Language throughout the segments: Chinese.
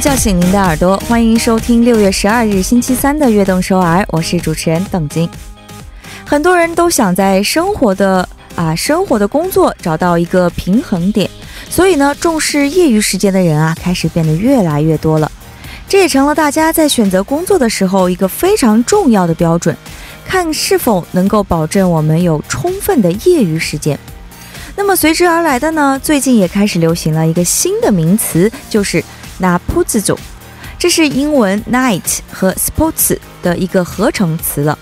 叫醒您的耳朵，欢迎收听六月十二日星期三的《悦动首尔》，我是主持人邓晶。很多人都想在生活的啊生活的工作找到一个平衡点，所以呢，重视业余时间的人啊开始变得越来越多了。这也成了大家在选择工作的时候一个非常重要的标准，看是否能够保证我们有充分的业余时间。那么随之而来的呢，最近也开始流行了一个新的名词，就是“那铺子组，这是英文 night 和 sports 的一个合成词了。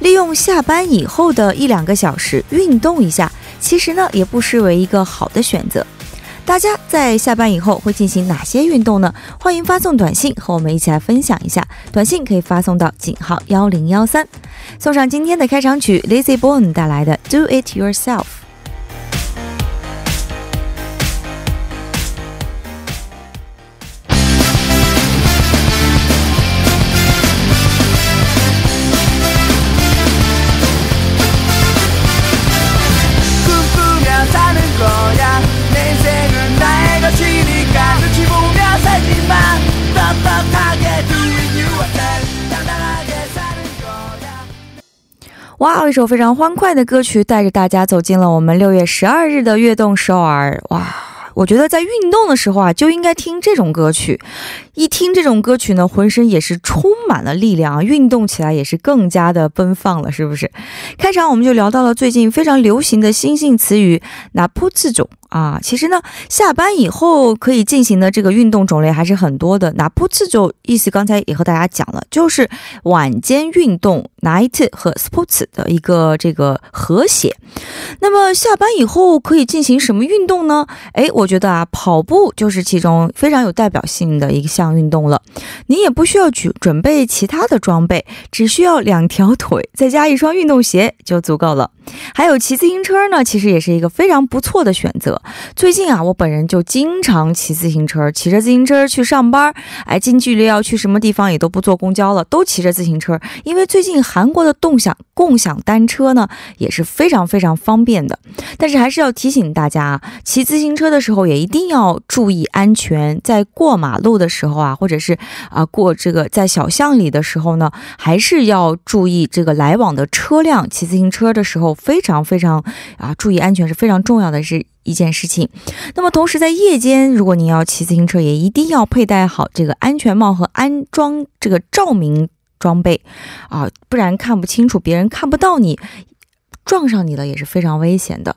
利用下班以后的一两个小时运动一下，其实呢也不失为一个好的选择。大家在下班以后会进行哪些运动呢？欢迎发送短信和我们一起来分享一下。短信可以发送到井号幺零幺三，送上今天的开场曲 Lazy Bone 带来的 Do It Yourself。哇，一首非常欢快的歌曲，带着大家走进了我们六月十二日的悦动首尔。哇，我觉得在运动的时候啊，就应该听这种歌曲。一听这种歌曲呢，浑身也是充满了力量，运动起来也是更加的奔放了，是不是？开场我们就聊到了最近非常流行的新兴词语“那扑次种”。啊，其实呢，下班以后可以进行的这个运动种类还是很多的。那不次就意思刚才也和大家讲了，就是晚间运动 （night） 和 sports 的一个这个和谐。那么下班以后可以进行什么运动呢？哎，我觉得啊，跑步就是其中非常有代表性的一项运动了。你也不需要准准备其他的装备，只需要两条腿，再加一双运动鞋就足够了。还有骑自行车呢，其实也是一个非常不错的选择。最近啊，我本人就经常骑自行车，骑着自行车去上班。哎，近距离要去什么地方也都不坐公交了，都骑着自行车。因为最近韩国的共享共享单车呢也是非常非常方便的。但是还是要提醒大家啊，骑自行车的时候也一定要注意安全。在过马路的时候啊，或者是啊过这个在小巷里的时候呢，还是要注意这个来往的车辆。骑自行车的时候。非常非常啊，注意安全是非常重要的是一件事情。那么同时在夜间，如果你要骑自行车，也一定要佩戴好这个安全帽和安装这个照明装备啊，不然看不清楚，别人看不到你，撞上你了也是非常危险的。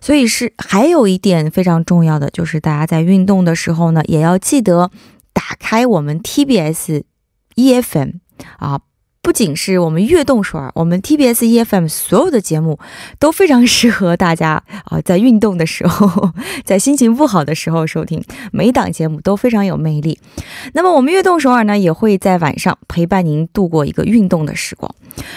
所以是还有一点非常重要的，就是大家在运动的时候呢，也要记得打开我们 TBS EFM 啊。不仅是我们悦动首尔，我们 TBS EFM 所有的节目都非常适合大家啊，在运动的时候，在心情不好的时候收听，每档节目都非常有魅力。那么我们悦动首尔呢，也会在晚上陪伴您度过一个运动的时光。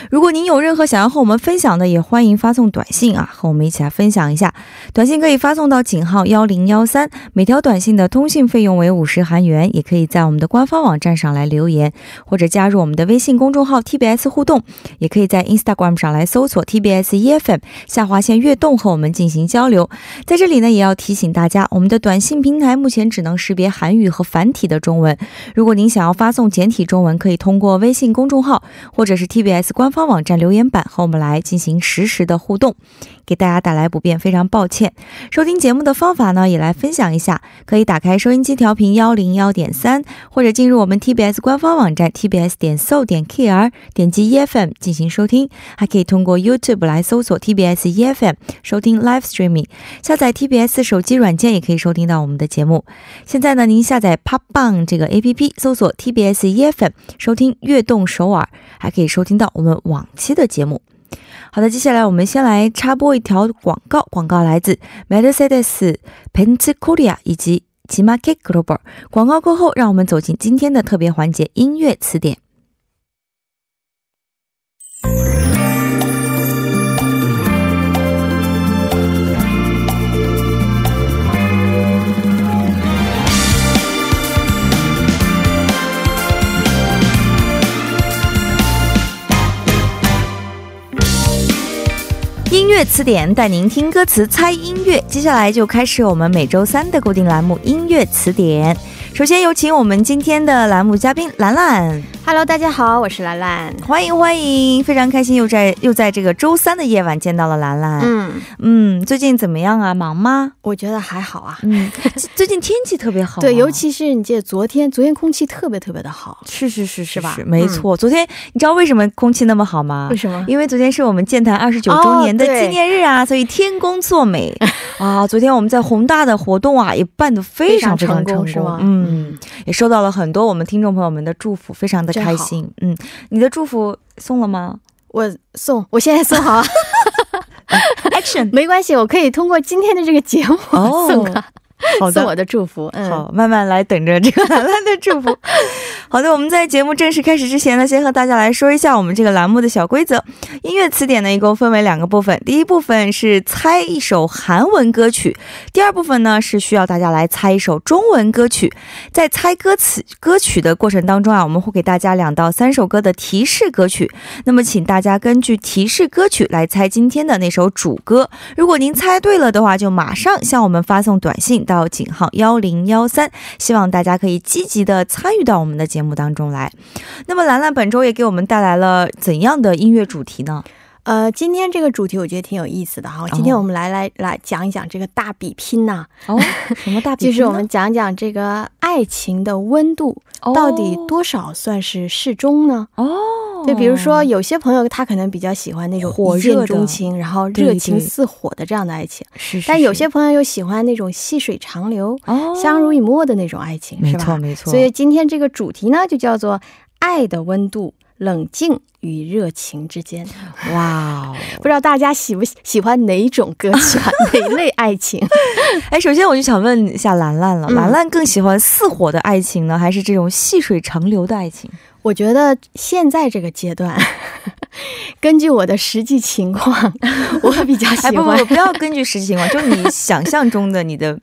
如果您有任何想要和我们分享的，也欢迎发送短信啊，和我们一起来分享一下。短信可以发送到井号幺零幺三，每条短信的通信费用为五十韩元。也可以在我们的官方网站上来留言，或者加入我们的微信公众号。TBS 互动，也可以在 Instagram 上来搜索 TBS EFM 下划线悦动和我们进行交流。在这里呢，也要提醒大家，我们的短信平台目前只能识别韩语和繁体的中文。如果您想要发送简体中文，可以通过微信公众号或者是 TBS 官方网站留言板和我们来进行实时的互动。给大家带来不便，非常抱歉。收听节目的方法呢，也来分享一下。可以打开收音机调频幺零幺点三，或者进入我们 TBS 官方网站 tbs 点 so 点 kr，点击 EFM 进行收听。还可以通过 YouTube 来搜索 TBS EFM 收听 Live Streaming。下载 TBS 手机软件也可以收听到我们的节目。现在呢，您下载 Pop Bang 这个 APP，搜索 TBS EFM 收听悦动首尔，还可以收听到我们往期的节目。好的，接下来我们先来插播一条广告。广告来自 Mercedes Benz Korea 以及 g m a k e Global。广告过后，让我们走进今天的特别环节——音乐词典。词典带您听歌词猜音乐，接下来就开始我们每周三的固定栏目——音乐词典。首先有请我们今天的栏目嘉宾兰兰。Hello，大家好，我是兰兰，欢迎欢迎，非常开心又在又在这个周三的夜晚见到了兰兰。嗯嗯，最近怎么样啊？忙吗？我觉得还好啊。嗯，最近天气特别好。对，尤其是你记得昨天，昨天空气特别特别的好。是是是是吧？没错，昨天你知道为什么空气那么好吗？为什么？因为昨天是我们建坛二十九周年的纪念日啊，所以天公作美啊。昨天我们在宏大的活动啊，也办得非常非常成功，是吗？嗯，也收到了很多我们听众朋友们的祝福，非常的开心。嗯，你的祝福送了吗？我送，我现在送好。Action，没关系，我可以通过今天的这个节目送啊。好的，我的祝福，嗯，好，慢慢来，等着这个兰兰的祝福。好的，我们在节目正式开始之前呢，先和大家来说一下我们这个栏目的小规则。音乐词典呢，一共分为两个部分，第一部分是猜一首韩文歌曲，第二部分呢是需要大家来猜一首中文歌曲。在猜歌词歌曲的过程当中啊，我们会给大家两到三首歌的提示歌曲，那么请大家根据提示歌曲来猜今天的那首主歌。如果您猜对了的话，就马上向我们发送短信。到井号幺零幺三，希望大家可以积极的参与到我们的节目当中来。那么兰兰本周也给我们带来了怎样的音乐主题呢？呃，今天这个主题我觉得挺有意思的哈。今天我们来来来讲一讲这个大比拼呐。哦，什么大比拼？就是我们讲讲这个爱情的温度到底多少算是适中呢？哦。就比如说，有些朋友他可能比较喜欢那种一见钟情，然后热情似火的这样的爱情，是。但有些朋友又喜欢那种细水长流、相濡以沫的那种爱情，是吧？没错，没错。所以今天这个主题呢，就叫做“爱的温度，冷静与热情之间”。哇，不知道大家喜不喜欢哪种歌曲啊？哪类爱情？哎，首先我就想问一下兰兰了，兰兰更喜欢似火的爱情呢，还是这种细水长流的爱情？我觉得现在这个阶段，根据我的实际情况，我比较喜欢。不不不，不要根据实际情况，就你想象中的你的。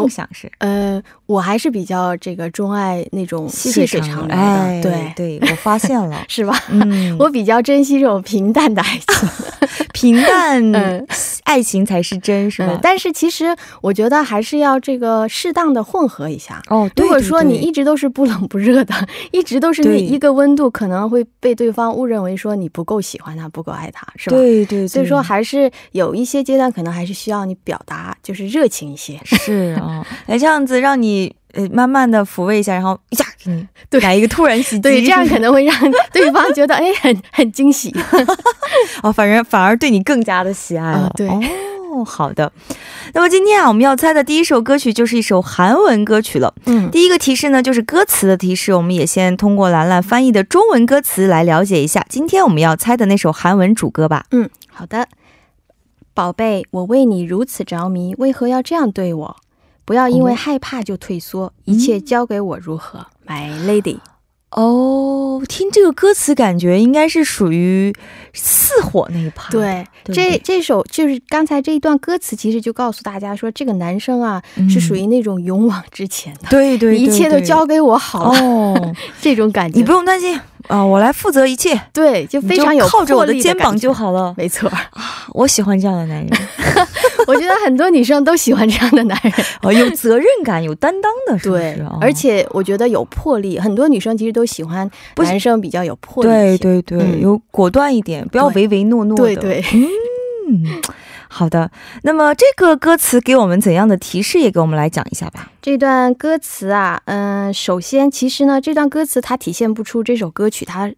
梦想是，呃，我还是比较这个钟爱那种细水长流的，对对，我发现了，是吧？嗯，我比较珍惜这种平淡的爱情，平淡爱情才是真，是吧？但是其实我觉得还是要这个适当的混合一下。哦，如果说你一直都是不冷不热的，一直都是那一个温度，可能会被对方误认为说你不够喜欢他，不够爱他，是吧？对对，所以说还是有一些阶段，可能还是需要你表达，就是热情一些，是。哦，哎，这样子让你呃慢慢的抚慰一下，然后一下给你 来一个突然袭击，对，这样可能会让 对方觉得哎很很惊喜，哦，反正反而对你更加的喜爱了。对，哦，好的。那么今天啊，我们要猜的第一首歌曲就是一首韩文歌曲了。嗯，第一个提示呢就是歌词的提示，我们也先通过兰兰翻译的中文歌词来了解一下今天我们要猜的那首韩文主歌吧。嗯，好的，宝贝，我为你如此着迷，为何要这样对我？不要因为害怕就退缩，一切交给我如何，My Lady。哦，听这个歌词，感觉应该是属于似火那一趴。对，这这首就是刚才这一段歌词，其实就告诉大家说，这个男生啊是属于那种勇往直前的。对对，一切都交给我好了。哦，这种感觉，你不用担心。啊，我来负责一切，对，就非常有靠着我的肩膀就好了，没错啊，我喜欢这样的男人，我觉得很多女生都喜欢这样的男人，哦，有责任感、有担当的，对，而且我觉得有魄力，很多女生其实都喜欢男生比较有魄力，对对对，有果断一点，不要唯唯诺诺的，对对，嗯。好的，那么这个歌词给我们怎样的提示？也给我们来讲一下吧。这段歌词啊，嗯，首先，其实呢，这段歌词它体现不出这首歌曲它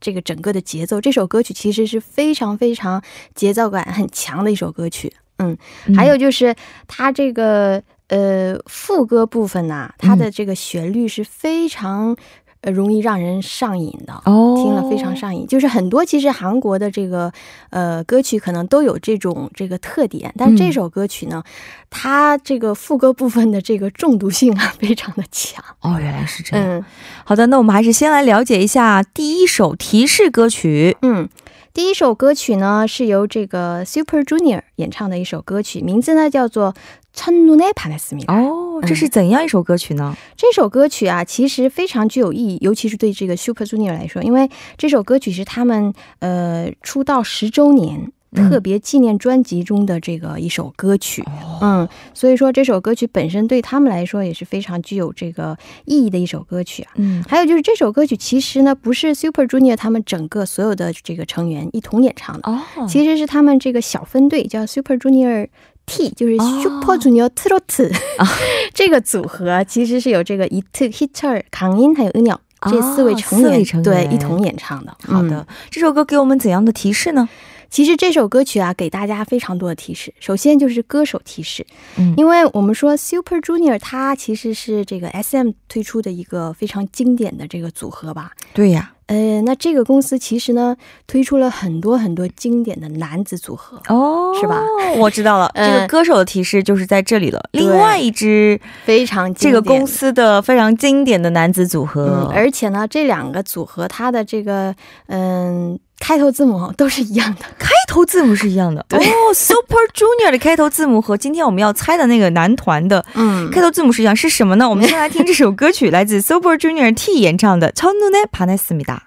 这个整个的节奏。这首歌曲其实是非常非常节奏感很强的一首歌曲。嗯，还有就是它这个呃副歌部分呢，它的这个旋律是非常。呃，容易让人上瘾的，哦，听了非常上瘾。就是很多其实韩国的这个呃歌曲可能都有这种这个特点，但这首歌曲呢，它这个副歌部分的这个中毒性啊非常的强。哦，原来是这样。嗯，好的，那我们还是先来了解一下第一首提示歌曲。嗯，第一首歌曲呢是由这个 Super Junior 演唱的一首歌曲，名字呢叫做。천눈에반했습니다哦，这是怎样一首歌曲呢？这首歌曲啊，其实非常具有意义，尤其是对这个 Super Junior 来说，因为这首歌曲是他们呃出道十周年 特别纪念专辑中的这个一首歌曲，嗯，所以说这首歌曲本身对他们来说也是非常具有这个意义的一首歌曲啊。嗯，还有就是这首歌曲其实呢不是 Super Junior 他们整个所有的这个成员一同演唱的哦，其实是他们这个小分队叫 Super Junior T，就是 Super Junior Trot，这个组合其实是有这个 It Heter Kangin 还有恩鸟这四位成员对一同演唱的。好的，这首歌给我们怎样的提示呢？其实这首歌曲啊，给大家非常多的提示。首先就是歌手提示，嗯因为我们说 Super Junior 它其实是这个 SM 推出的一个非常经典的这个组合吧。对呀，呃，那这个公司其实呢，推出了很多很多经典的男子组合，哦，是吧？我知道了，嗯这个歌手的提示就是在这里了。对另外一支非常这个公。司的非常经典的男子组合，嗯，而且呢，这两个组合它的这个嗯开头字母都是一样的。开头字母是一样的。哦，Super Junior 的开头字母和今天我们要猜的那个男团的嗯开头字母是一样，是什么呢？我们先来听这首歌曲，来自 Super Junior T 演唱的《첫눈에반했습니다》。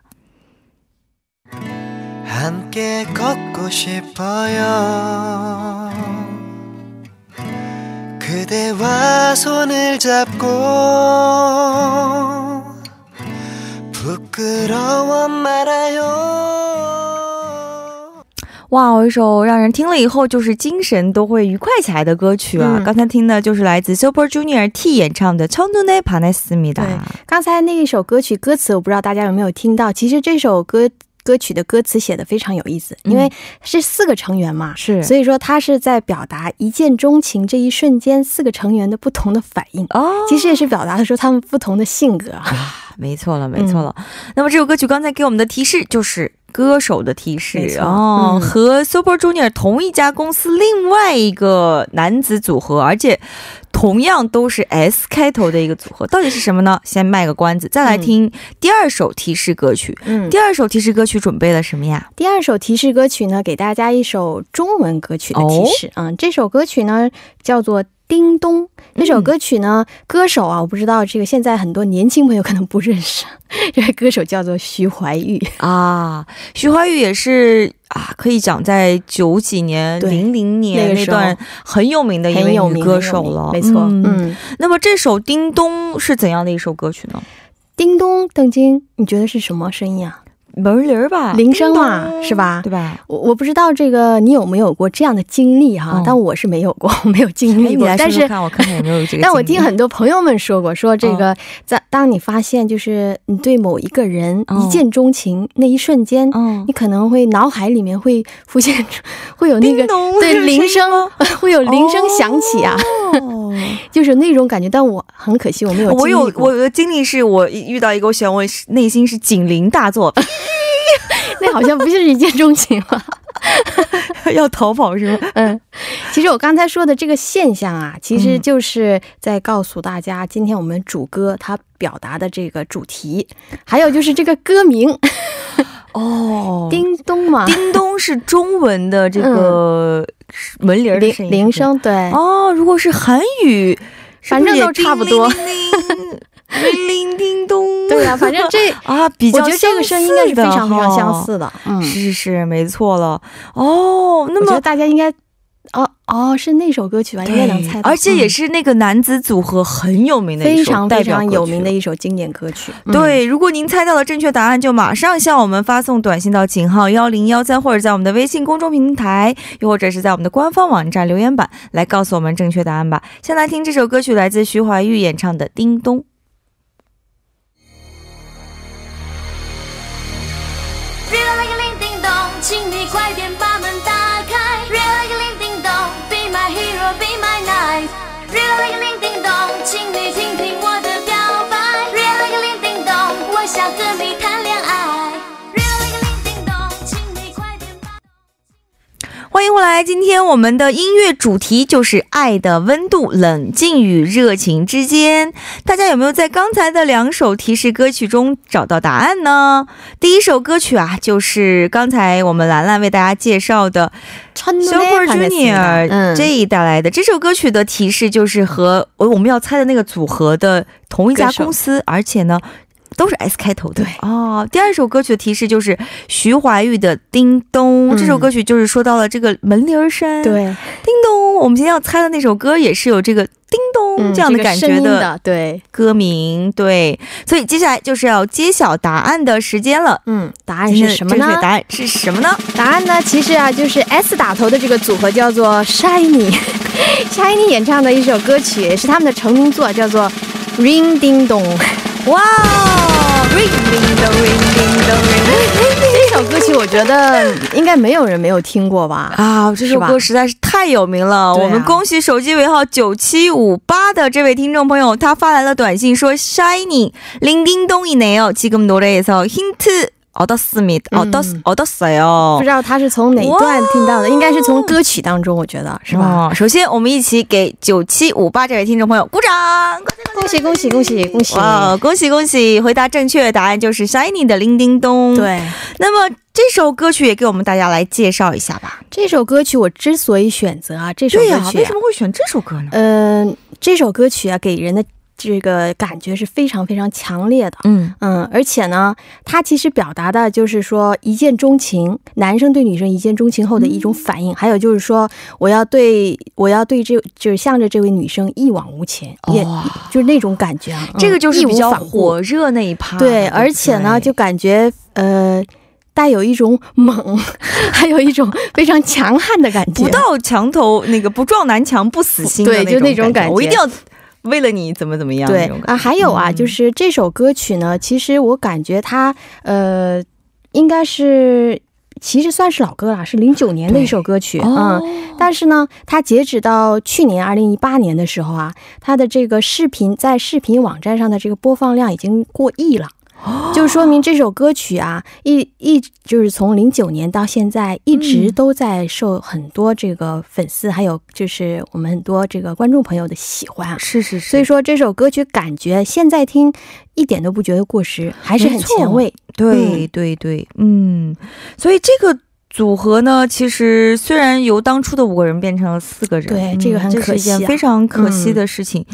함께 걷고 싶어요 그대와 손을 잡고 부끄러워 말아요 哇，有一首让人听了以后就是精神都会愉快起来的歌曲啊！嗯刚才听的就是来自 Super Junior T 演唱的《첫눈에반했습니다》。对刚才那一首歌曲歌词，我不知道大家有没有听到。其实这首歌歌曲的歌词写的非常有意思，因为是四个成员嘛，是所以说他是在表达一见钟情这一瞬间四个成员的不同的反应。哦，其实也是表达的说他们不同的性格啊。 没错了，没错了。那么这首歌曲刚才给我们的提示就是歌手的提示哦，嗯和 Super Junior 同一家公司另外一个男子组合，而且同样都是 S 开头的一个组合，到底是什么呢？先卖个关子，再来听第二首提示歌曲。嗯，第二首提示歌曲准备了什么呀？第二首提示歌曲呢，给大家一首中文歌曲的提示。嗯，这首歌曲呢叫做《叮咚》。这首歌曲呢，歌手啊，我不知道这个现在很多年轻朋友可能不认识，这位歌手叫做徐怀钰。啊，徐怀钰也是啊，可以讲在九几年、对零零年那段很有名的一很有名位女歌手了，没错。嗯嗯，那么这首《叮咚》是怎样的一首歌曲呢？叮咚，邓晶，你觉得是什么声音啊？门铃儿吧，铃声嘛是吧？对吧？我我不知道这个你有没有过这样的经历哈，嗯但我是没有过，我没有经历过。但是来说说看，我看看有没有这个。但我听很多朋友们说过，说这嗯个在当你发现就是你对某一个人嗯一见钟情那一瞬间，嗯你，可能会脑海里面会浮现出会有那个对铃声，会有铃声响起啊，哦就是那种感觉。但我很可惜我没有经我有我的经历是我遇到一个我喜欢，我内心是警铃大作，那好像不是一见钟情了。要逃跑是吗？嗯，其实我刚才说的这个现象啊，其实嗯就是在告诉大家，今天我们主歌它表达的这个主题，还有就是这个歌名哦“叮咚”嘛，叮咚是中文的这个门铃儿的铃声音，铃声，对，哦，如果是韩语，反正都差不多叮铃叮咚。对呀、反正这 啊，比较我觉得这个声音应该是非常非常相似的。嗯，是是是，没错了。哦，那么大家应该，哦哦，是那首歌曲吧？应该能猜到，而且也嗯是那个男子组合很有名的一首非常非常有名的一首经典歌曲。嗯，对，如果您猜到了正确答案，就马上向我们发送短信到井号幺零幺三，或者在我们的微信公众平台，又或者是在我们的官方网站留言板来告诉我们正确答案吧。先来听这首歌曲，来自徐怀钰演唱的《叮咚》。欢迎回来，今天我们的音乐主题就是爱的温度，冷静与热情之间。大家有没有在刚才的两首提示歌曲中找到答案呢？第一首歌曲啊，就是刚才我们兰兰为大家介绍的 Super Junior 嗯，J 带来的这首歌曲的提示，就是和我我们要猜的那个组合的同一家公司，而且呢。都是 S 开头的。对哦，第二首歌曲的提示就是徐怀钰的《叮咚》，嗯这首歌曲就是说到了这个门铃儿声，，对，叮咚。我们今天要猜的那首歌也是有这个叮咚、嗯这样的感觉的，对，歌名，对，所以接下来就是要揭晓答案的时间了。嗯，答案是什么呢正确？答案是什么呢？答案呢，其实啊，就是 S 打头的这个组合叫做 Shiny，Shiny 演唱的一首歌曲，是他们的成名作，叫做 Ring Ding Dong。哇，ring ding dong ring ding dong ring ding dong 这首歌曲我觉得应该没有人没有听过吧？啊，这首是吧歌实在是太有名了。对啊我们恭喜手机尾号九七五八的这位听众朋友，他发来了短信说：“Shiny 링딩동이네요。지금 노래에서 힌트 ” 얻었습니다. 嗯 얻었얻었어요 不知道他是从哪段听到的，应该是从歌曲当中，我觉得是吧？哦，首先，我们一起给九七五八这位听众朋友鼓掌！恭喜恭喜恭喜恭喜！哇，恭喜恭喜！回答正确的答案就是 Shiny 的《铃叮咚》。，对那么这首歌曲也给我们大家来介绍一下吧。这首歌曲，我之所以选择啊这首对呀、歌曲、为什么会选这首歌呢？嗯、这首歌曲啊，给人的 这个感觉是非常非常强烈的。嗯，嗯，而且呢，它其实表达的就是说一见钟情，男生对女生一见钟情后的一种反应，还有就是说我要对我要对这就是向着这位女生一往无前，也哦就是那种感觉啊。嗯这个就是比较火热那一趴。对，而且呢，就感觉呃。带有一种猛，还有一种非常强悍的感觉。不到墙头那个不撞南墙不死心的对就那种感感觉我一定要为了你怎么怎么样对。啊，还有啊，嗯就是这首歌曲呢，其实我感觉它呃，应该是其实算是老歌了，是零九年的一首歌曲，哦嗯。但是呢，它截止到去年二零一八年的时候啊，它的这个视频在视频网站上的这个播放量已经过亿了。就说明这首歌曲啊，一一就是从零九年到现在，一直嗯都在受很多这个粉丝，还有就是我们很多这个观众朋友的喜欢啊。是是是，所以说这首歌曲感觉现在听一点都不觉得过时，还是很前卫。对对对，嗯，所以这个。组合呢，其实虽然由当初的五个人变成了四个人，嗯对这个很可惜啊。件非常可惜的事情。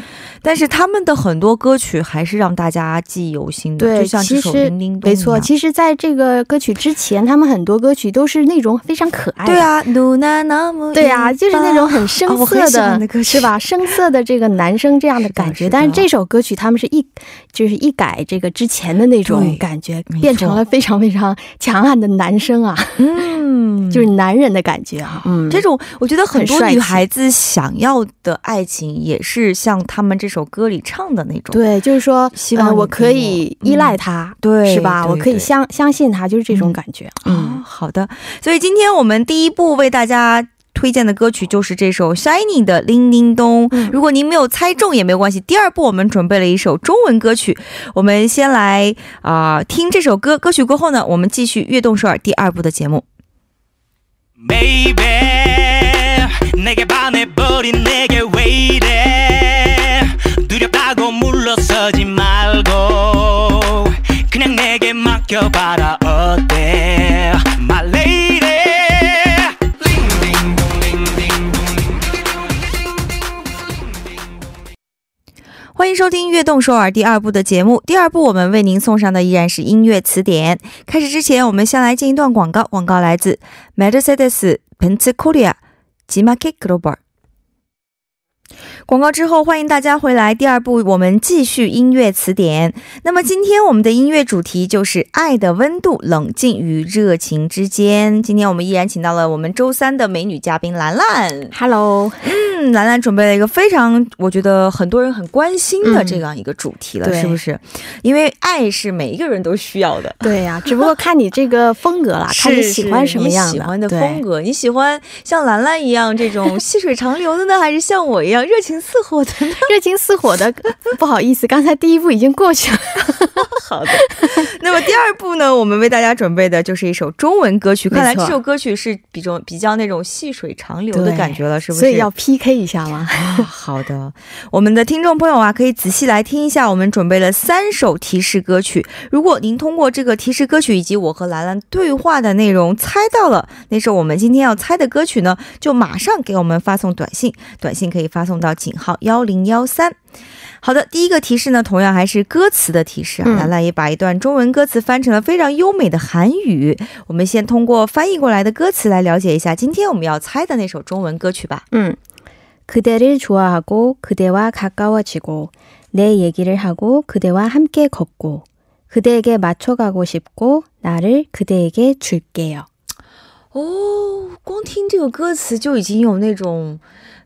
但是他们的很多歌曲还是让大家记忆犹新的，对就像这首《其实叮叮咚》没错，其实在这个歌曲之前，他们很多歌曲都是那种非常可爱的。对啊，努娜那么对啊，就是那种很生啊我很涩喜欢的，是吧？生涩的这个男生这样的感觉，但是这首歌曲他们是一就是一改这个之前的那种感觉变成了非常非常强悍的男生啊，嗯，就是男人的感觉啊。嗯，这种，我觉得很多女孩子想要的爱情，也是像他们这首歌里唱的那种。对，就是说，希望呃我可以依赖他，对是吧？我可以相相信他，就是这种感觉。嗯，嗯，好的。所以今天我们第一步为大家。推荐的歌曲就是这首 Shiny 的《叮叮咚》。嗯如果您没有猜中也没有关系，第二步我们准备了一首中文歌曲，我们先来啊、听这首歌。歌曲过后呢，我们继续《悦动首尔》第二部的节目。Baby 내게 반해버린 내게 收听《悦动首尔》第二部的节目。第二部我们为您送上的依然是音乐词典。开始之前，我们先来进一段广告。广告来自 Mercedes Benz Korea G Market Global。广告之后，欢迎大家回来。第二部我们继续音乐词典。那么今天我们的音乐主题就是爱的温度，冷静与热情之间。今天我们依然请到了我们周三的美女嘉宾兰兰。Hello，嗯，兰兰准备了一个非常，我觉得很多人很关心的这样一个主题了，嗯是不是？因为爱是每一个人都需要的。对呀、只不过看你这个风格啦，看你喜欢什么样的，你喜欢的风格，你喜欢像兰兰一样这种细水长流的呢，还是像我一样热情似火的呢？热情似火的。不好意思，刚才第一步已经过去了。好的，那么第二步呢，我们为大家准备的就是一首中文歌曲。看来这首歌曲是比较比较那种细水长流的感觉了，是不是？所以要 PK PK 一下吗？好的，我们的听众朋友啊，可以仔细来听一下，我们准备了三首提示歌曲。如果您通过这个提示歌曲以及我和兰兰对话的内容猜到了那首我们今天要猜的歌曲呢，就马上给我们发送短信，短信可以发送到井号幺零幺三。好的，第一个提示呢，同样还是歌词的提示啊。嗯兰兰也把一段中文歌词翻成了非常优美的韩语。我们先通过翻译过来的歌词来了解一下今天我们要猜的那首中文歌曲吧。 음. 그대를 좋아하고 그대와 가까워지고 내 얘기를 하고 그대와 함께 걷고 그대에게 맞춰가고 싶고 나를 그대에게 줄게요. 哦，光听这个歌词就已经有那种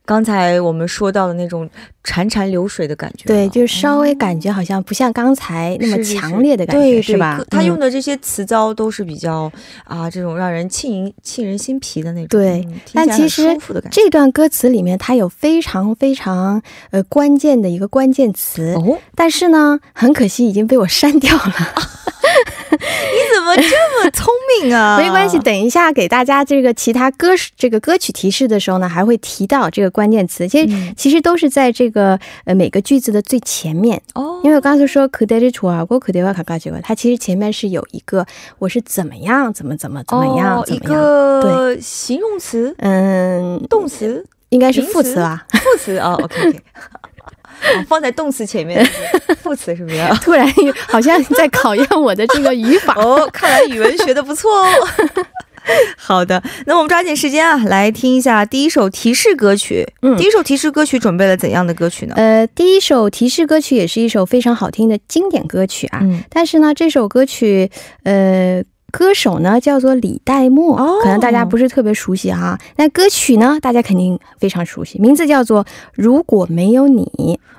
刚才我们说到的那种潺潺流水的感觉。对，就是稍微感觉好像不像刚才那么强烈的感觉，对是吧？他用的。这些词藻都是比较啊，这种让人沁沁人心脾的那种。对但其实。这段歌词里面，它有非常非常呃关键的一个关键词，哦，但是呢，很可惜已经被我删掉了。你怎么这么聪明啊？没关系等一下给大家这个其他歌这个歌曲提示的时候呢还会提到这个关键词。其实其实都是在这个呃每个句子的最前面。哦。因为我刚才说可得里土耳其国可得哇卡卡西国它其实前面是有一个我是怎么样怎么怎么怎么样一个形容词？嗯。动词？应该是副词？吧副词？哦 ok 放在动词前面，副词是不是？突然好像在考验我的这个语法。哦，看来语文学的不错哦。好的，那我们抓紧时间啊，来听一下第一首提示歌曲。嗯第一首提示歌曲准备了怎样的歌曲呢？呃，第一首提示歌曲也是一首非常好听的经典歌曲啊。嗯，但是呢，这首歌曲，呃，歌手呢叫做李代沫，哦可能大家不是特别熟悉哈。那歌曲呢，大家肯定非常熟悉，名字叫做《如果没有你》。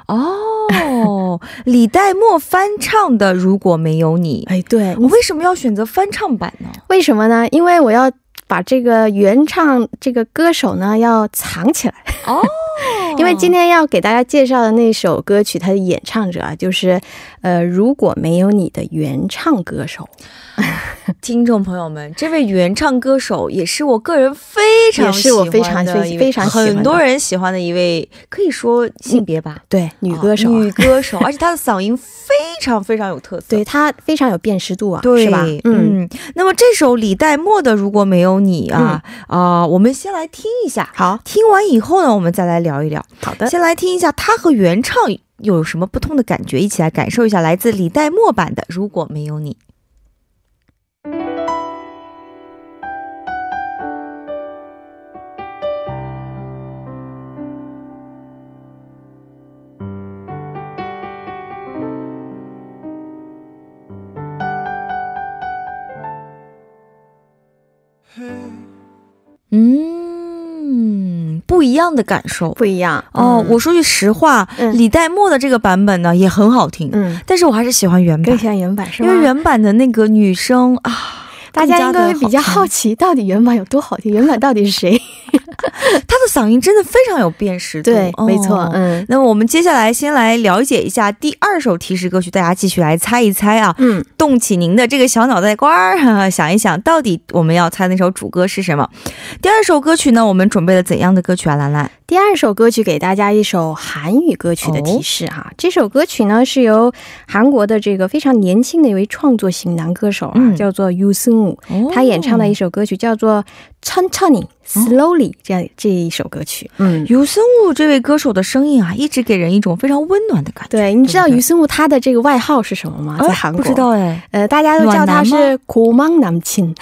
哦，李代沫翻唱的《如果没有你》，哎，对，我为什么要选择翻唱版呢？为什么呢？因为我要把这个原唱这个歌手呢要藏起来。哦，因为今天要给大家介绍的那首歌曲，它的演唱者啊，就是呃，如果没有你的原唱歌手，听众朋友们，这位原唱歌手也是我个人非常也是我非常喜欢的非常很多人喜欢的一位，可以说性别吧，对，女歌手、啊哦女歌手，而且她的嗓音非常非常有特色。对她非常有辨识度啊，对，是吧？嗯，嗯。那么这首李代沫的《如果没有你》啊啊、我们先来听一下。好听完以后呢，我们再来聊一聊。好的，先来听一下他和原唱有什么不同的感觉，一起来感受一下来自李代沫版的《如果没有你》。一样的感受不一样哦。嗯我说句实话，嗯李代沫的这个版本呢也很好听，嗯，但是我还是喜欢原版，更喜欢原版是吗？因为原版的那个女生啊，大家应该比较好，奇，到底原版有多好听？原版到底是谁？她的嗓音真的非常有辨识度，对，没错哦，嗯。那么我们接下来先来了解一下第二首提示歌曲，大家继续来猜一猜啊，嗯，动起您的这个小脑袋瓜儿，想一想到底我们要猜那首主歌是什么。第二首歌曲呢，我们准备了怎样的歌曲啊？兰兰，第二首歌曲给大家一首韩语歌曲的提示哈，这首歌曲呢是由韩国的这个非常年轻的一位创作型男歌手啊，嗯。叫做 Yu Seung Woo，、哦。他演唱的一首歌曲叫做《천천히 Slowly》这样这一首歌曲。嗯，尤森武这位歌手的声音啊，一直给人一种非常温暖的感觉。对，你知道对不对 Yu Seung Woo 他的这个外号是什么吗？在韩国不知道哎，呃，大家都叫他暖男是“고망남친”，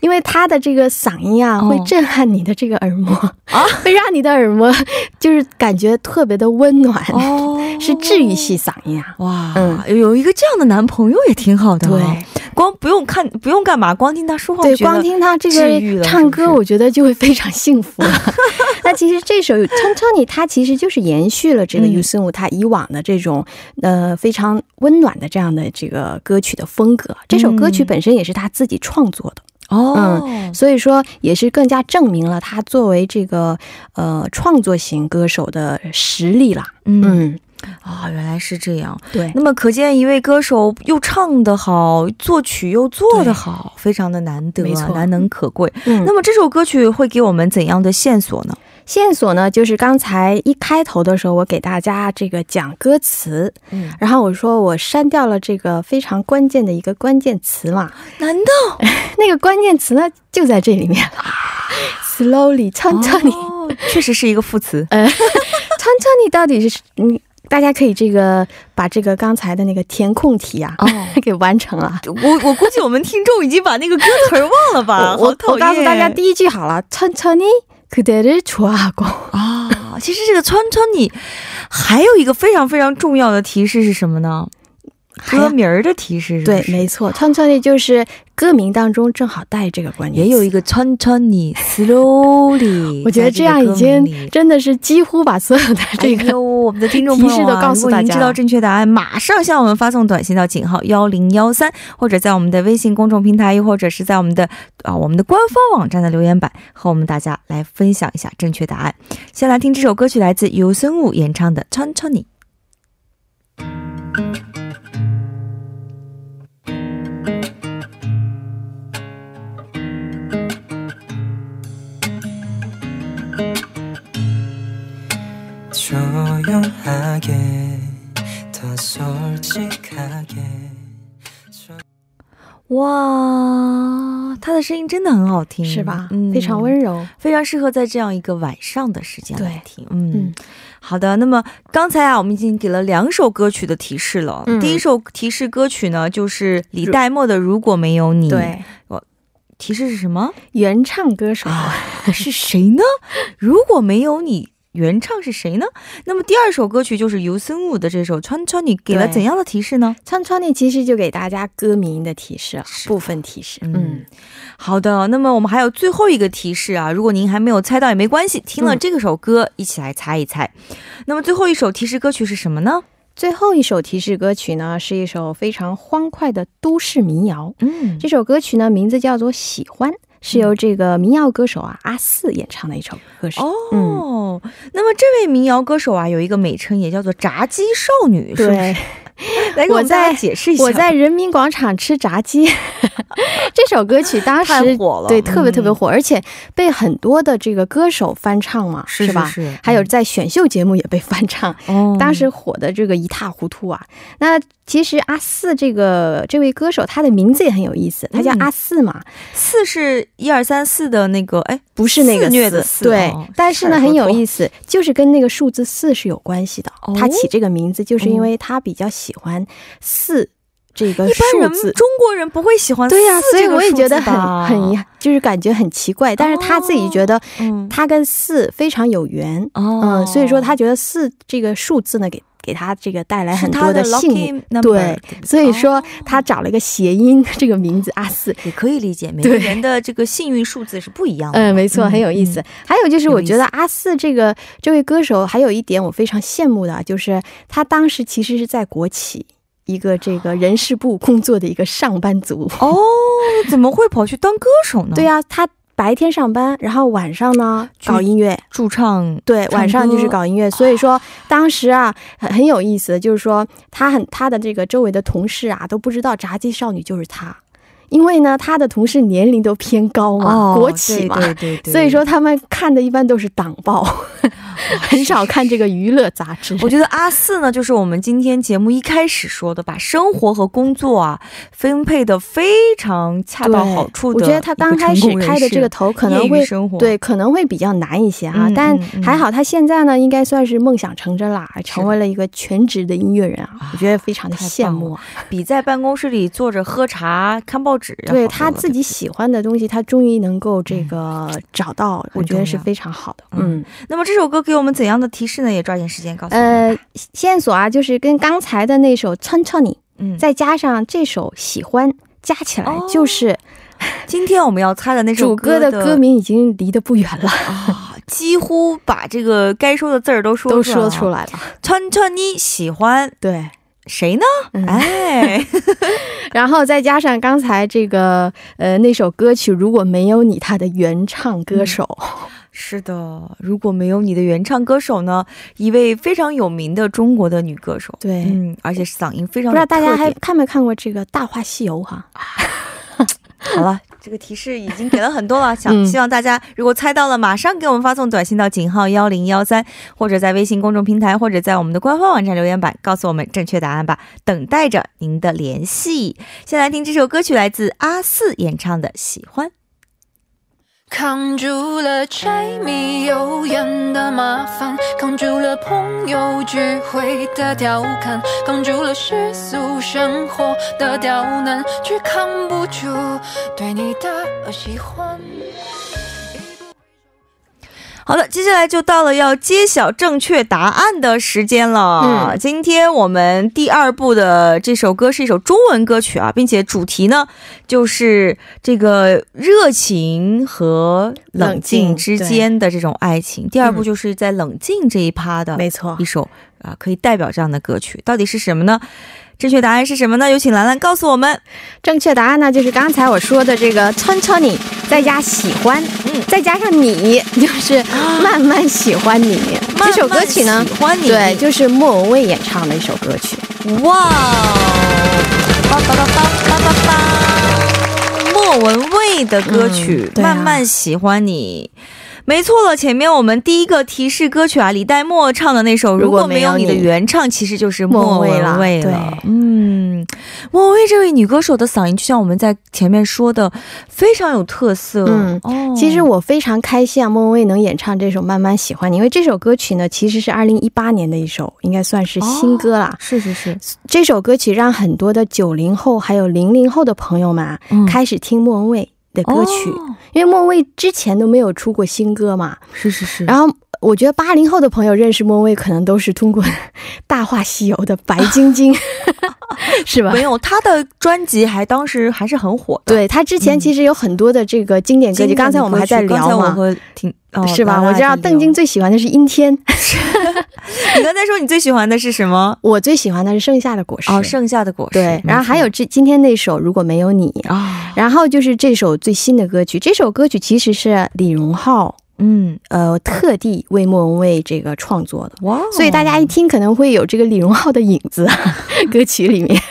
因为他的这个嗓音啊，哦会震撼你的这个耳膜啊，会让你的耳膜就是感觉特别的温暖，哦是治愈系嗓音啊。哇，嗯有一个这样的男朋友也挺好的、啊。对， 光不用看，不用干嘛，光听他说话，对，我觉得光听他这治愈了个唱歌，是不是我觉得就会非常幸福了。那其实这首《천천히》它其实就是延续了这个嗯 U 森武他以往的这种呃非常温暖的这样的这个歌曲的风格。这首歌曲嗯本身也是他自己创作的。哦，所以说也是更加证明了他作为这个呃创作型歌手的实力啦。嗯 嗯，啊，原来是这样。对那么可见一位歌手又唱得好，作曲又做得好，非常的难得、啊，没错难能可贵。嗯那么这首歌曲会给我们怎样的线索呢？ 线索呢，就是刚才一开头的时候，我给大家这个讲歌词，嗯，然后我说我删掉了这个非常关键的一个关键词嘛，难道那个关键词呢就在这里面了，slowly，천천히， 哦，确实是一个副词。呃，천천히到底是嗯， 大家可以这个把这个刚才的那个填空题啊、哦，给完成了。我我估计我们听众已经把那个歌词儿忘了吧？我好讨厌我告诉大家第一句好了，천천히그대를좋아하고。 啊，其实这个川川你还有一个非常非常重要的提示是什么呢？ 还有歌名儿的提示是不对，是没错，천천히就是歌名当中正好带这个关键词，也有一个川川你 slowly，我觉得这样已在这个歌经名里真的是几乎把所有的这个、哎呦，我们的听众朋友、啊、提示都告诉大家如果您知道正确答案，马上向我们发送短信到井号幺零幺三，或者在我们的微信公众平台，又或者是在我们的啊我们的官方网站的留言板，和我们大家来分享一下正确答案。先来听这首歌曲，来自尤森武演唱的《川川你》。 哇，他的声音真的很好听，是吧？嗯非常温柔。非常适合在这样一个晚上的时间来听。嗯嗯，好的。那么刚才啊，我们已经给了两首歌曲的提示了。嗯第一首提示歌曲呢，就是李代沫的《如果没有你》。，对，提示是什么？原唱歌手、啊，是谁呢？如果没有你。原唱是谁呢？那么第二首歌曲就是尤森武的这首《川川你》，给了怎样的提示呢？川川你其实就给大家歌名的提示了，部分提示。嗯嗯，好的，那么我们还有最后一个提示啊，如果您还没有猜到也没关系，听了嗯这个首歌、一起来猜一猜。那么最后一首提示歌曲是什么呢？最后一首提示歌曲呢，是一首非常欢快的都市民谣。嗯这首歌曲呢，名字叫做《喜欢》，是由这个民谣歌手啊阿四演唱的一首歌曲。哦，那么这位民谣歌手啊，有一个美称也叫做炸鸡少女，是不是？对，来给我们我在解释一下。我在人民广场吃炸鸡，这首歌曲当时火了，对特别特别嗯，火，而且被很多的这个歌手翻唱嘛，是吧？是是还有在选秀节目也被翻唱，哦，当时火的这个一塌糊涂啊。那其实阿四这个这位歌手，他的名字也很有意思，他叫嗯阿四嘛，四是一二三四的那个，哎，不是那个四虐的肆对哦，但是呢很有意思，就是跟那个数字四是有关系的。哦他起这个名字，就是因为他比较喜欢四这个一般人数字。中国人不会喜欢对呀、所以我也觉得很很遗憾，就是感觉很奇怪。但是他自己觉得嗯他跟四非常有缘，哦嗯，所以说他觉得四这个数字呢，给给他这个带来很多的幸运。对所以说哦他找了一个谐音，这个名字阿四。也可以理解，每个人的这个幸运数字是不一样的。嗯，没错，很有意思。嗯还有就是，我觉得阿四这个这位歌手，还有一点我非常羡慕的，就是他当时其实是在国企一个这个人事部工作的一个上班族。哦，怎么会跑去当歌手呢？对、呀、他白天上班，然后晚上呢搞音乐。驻唱对，唱晚上就是搞音乐，所以说当时啊很很有意思，就是说他很他的这个周围的同事啊都不知道炸鸡少女就是他，因为呢他的同事年龄都偏高嘛，哦，国企嘛，对对对对。所以说他们看的一般都是党报，很少看这个娱乐杂志。我觉得阿四呢，就是我们今天节目一开始说的，把生活和工作啊分配的非常恰到好处的我觉得他刚开始开的这个头可能会对可能会比较难一些啊、嗯但还好他现在呢应该算是梦想成真了，成为了一个全职的音乐人啊，我觉得非常的羡慕啊。比在办公室里坐着喝茶看报对他自己喜欢的东西，他终于能够这个找到，我觉得是非常好的。嗯，那么这首歌给我们怎样的提示呢？也抓紧时间告诉。呃，线索啊，就是跟刚才的那首《穿穿你》，嗯，再加上这首《喜欢》，加起来就是今天我们要猜的那首 歌的歌名已经离得不远了啊，几乎把这个该说的字儿都说 都说出来了，《穿穿你》喜欢，对。谁呢？嗯。哎，然后再加上刚才这个呃那首歌曲，如果没有你，它的原唱歌手，是的，如果没有你的原唱歌手呢，一位非常有名的中国的女歌手，对。嗯，而且嗓音非常不知道大家还看没看过这个《大话西游》哈？好了，这个提示已经给了很多了，想嗯希望大家如果猜到了，马上给我们发送短信到井号幺零幺三，或者在微信公众平台，或者在我们的官方网站留言板告诉我们正确答案吧，等待着您的联系。先来听这首歌曲，来自阿四演唱的《喜欢》。扛住了柴米油盐的麻烦，扛住了朋友聚会的调侃，扛住了世俗生活的刁难，却扛不住对你的喜欢。好了，接下来就到了要揭晓正确答案的时间了。嗯今天我们第二部的这首歌是一首中文歌曲啊，并且主题呢就是这个热情和冷静之间的这种爱情。第二部就是在冷静这一趴的没错一首啊，可以代表这样的歌曲，到底是什么呢？正确答案是什么呢？有请兰兰告诉我们。正确答案呢就是刚才我说的这个村村你再加喜欢。嗯。再加上你就是慢慢喜欢你。这首歌曲呢喜欢你。对就是莫文蔚演唱的一首歌曲。哇！叭叭叭叭叭叭叭莫文蔚的歌曲慢慢喜欢你。没错了，前面我们第一个提示歌曲啊，李代沫唱的那首《如如果果没有你》的原唱，其实就是莫莫文蔚了了。对。嗯，莫文蔚这位女歌手的嗓音，就像我们在前面说的，非常有特色。嗯哦，其实我非常开心啊，莫文蔚能演唱这首《慢慢喜欢你》，因为这首歌曲呢，其实是二零一八年的一首，应该算是新歌啦。是是是，这首歌曲让很多的九零后还有零零后的朋友们啊，嗯。开始听莫文蔚的歌曲，哦因为莫文蔚之前都没有出过新歌嘛。是是是，然后我觉得八零后的朋友认识莫文蔚，可能都是通过 《大话西游》的白晶晶，是吧没？有她的专辑还当时还是很火的。对他之前其实有很多的这个经典歌曲，刚才我们还在聊我嘛，和挺、哦是吧？我知道邓晶最喜欢的是《阴天》，你刚才说你最喜欢的是什么？我最喜欢的是《盛夏的果实》。哦，盛夏的果实。对，然后还有这今天那首《如果没有你》，错啊，然后就是这首最新的歌曲。这首歌曲其实是李荣浩嗯，呃特地为莫文蔚这个创作的，所以大家一听可能会有这个李荣浩的影子，歌曲里面。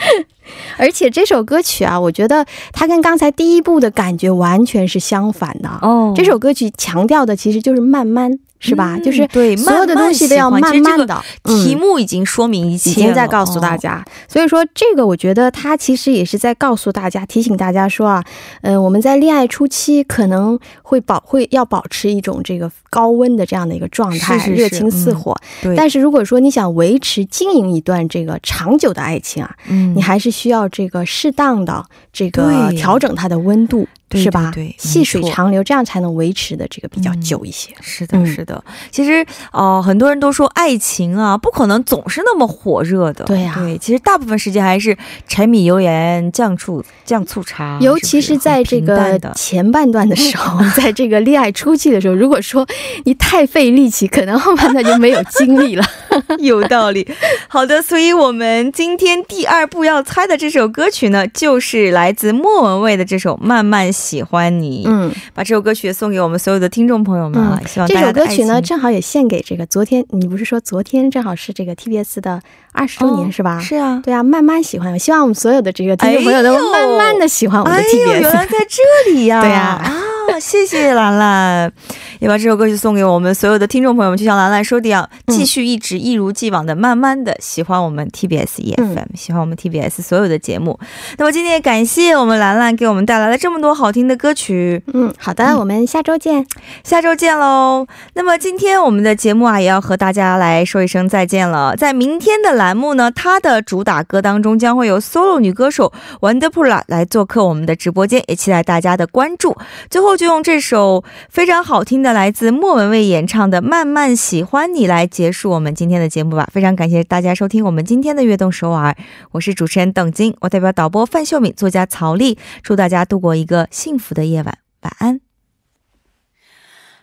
而且这首歌曲啊，我觉得它跟刚才第一部的感觉完全是相反的。哦，这首歌曲强调的其实就是慢慢，是吧？嗯就是对所有的东西都要慢慢的。题嗯目已经说明一切了，已经在告诉大哦。家，所以说这个我觉得他其实也是在告诉大家、提醒大家说啊，呃，我们在恋爱初期可能会保会要保持一种这个高温的这样的一个状态，是是是热情似火。对，但是如果说你想维持经营一段这个长久的爱情啊，嗯你还是需要这个适当的这个对调整它的温度，对是吧？对对细水长流，这样才能维持的这个比较久一些。是的，嗯是的。其实，呃，很多人都说爱情啊，不可能总是那么火热的。对呀对，其实大部分时间还是柴米油盐酱醋酱醋茶，尤其是在这个前半段的时候，在这个恋爱初期的时候，如果说你太费力气，可能后半段就没有精力了。有道理。好的，所以我们今天第二步要猜的这首歌曲呢，就是来自莫文蔚的这首《慢慢喜欢你》。嗯，把这首歌曲送给我们所有的听众朋友们啊！希望这首歌曲呢，正好也献给这个昨天，你不是说昨天正好是这个 TBS 的二十周年、哦是吧？是啊。对啊，慢慢喜欢。我希望我们所有的这个听众朋友能够哎呦慢慢的喜欢我们的，TBS。原来在这里呀、对呀啊，谢谢兰兰，也把这首歌曲送给我们所有的听众朋友们，就像兰兰说的一样，嗯继续一直一如既往的慢慢的喜欢我们 TBS EFM，、喜欢我们 TBS 所有的节目。那么今天也感谢我们兰兰给我们带来了这么多好听的歌曲，嗯，好的，我们下周见。下周见喽。那么今天我们的节目啊，也要和大家来说一声再见了。在明天的栏目呢，它的主打歌当中将会有 solo 女歌手 Wonderpula 来做客我们的直播间，也期待大家的关注。最后就用这首非常好听的来自莫文蔚演唱的《慢慢喜欢你》来结束我们今天的节目吧。非常感谢大家收听我们今天的悦动首尔，我是主持人邓晶，我代表导播范秀敏、作家曹丽，祝大家度过一个幸福的夜晚，晚安。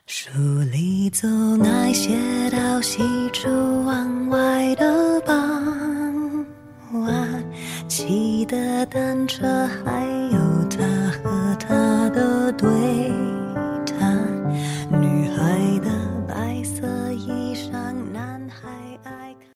书里走那些到西出望外的傍晚，骑的单车还有他和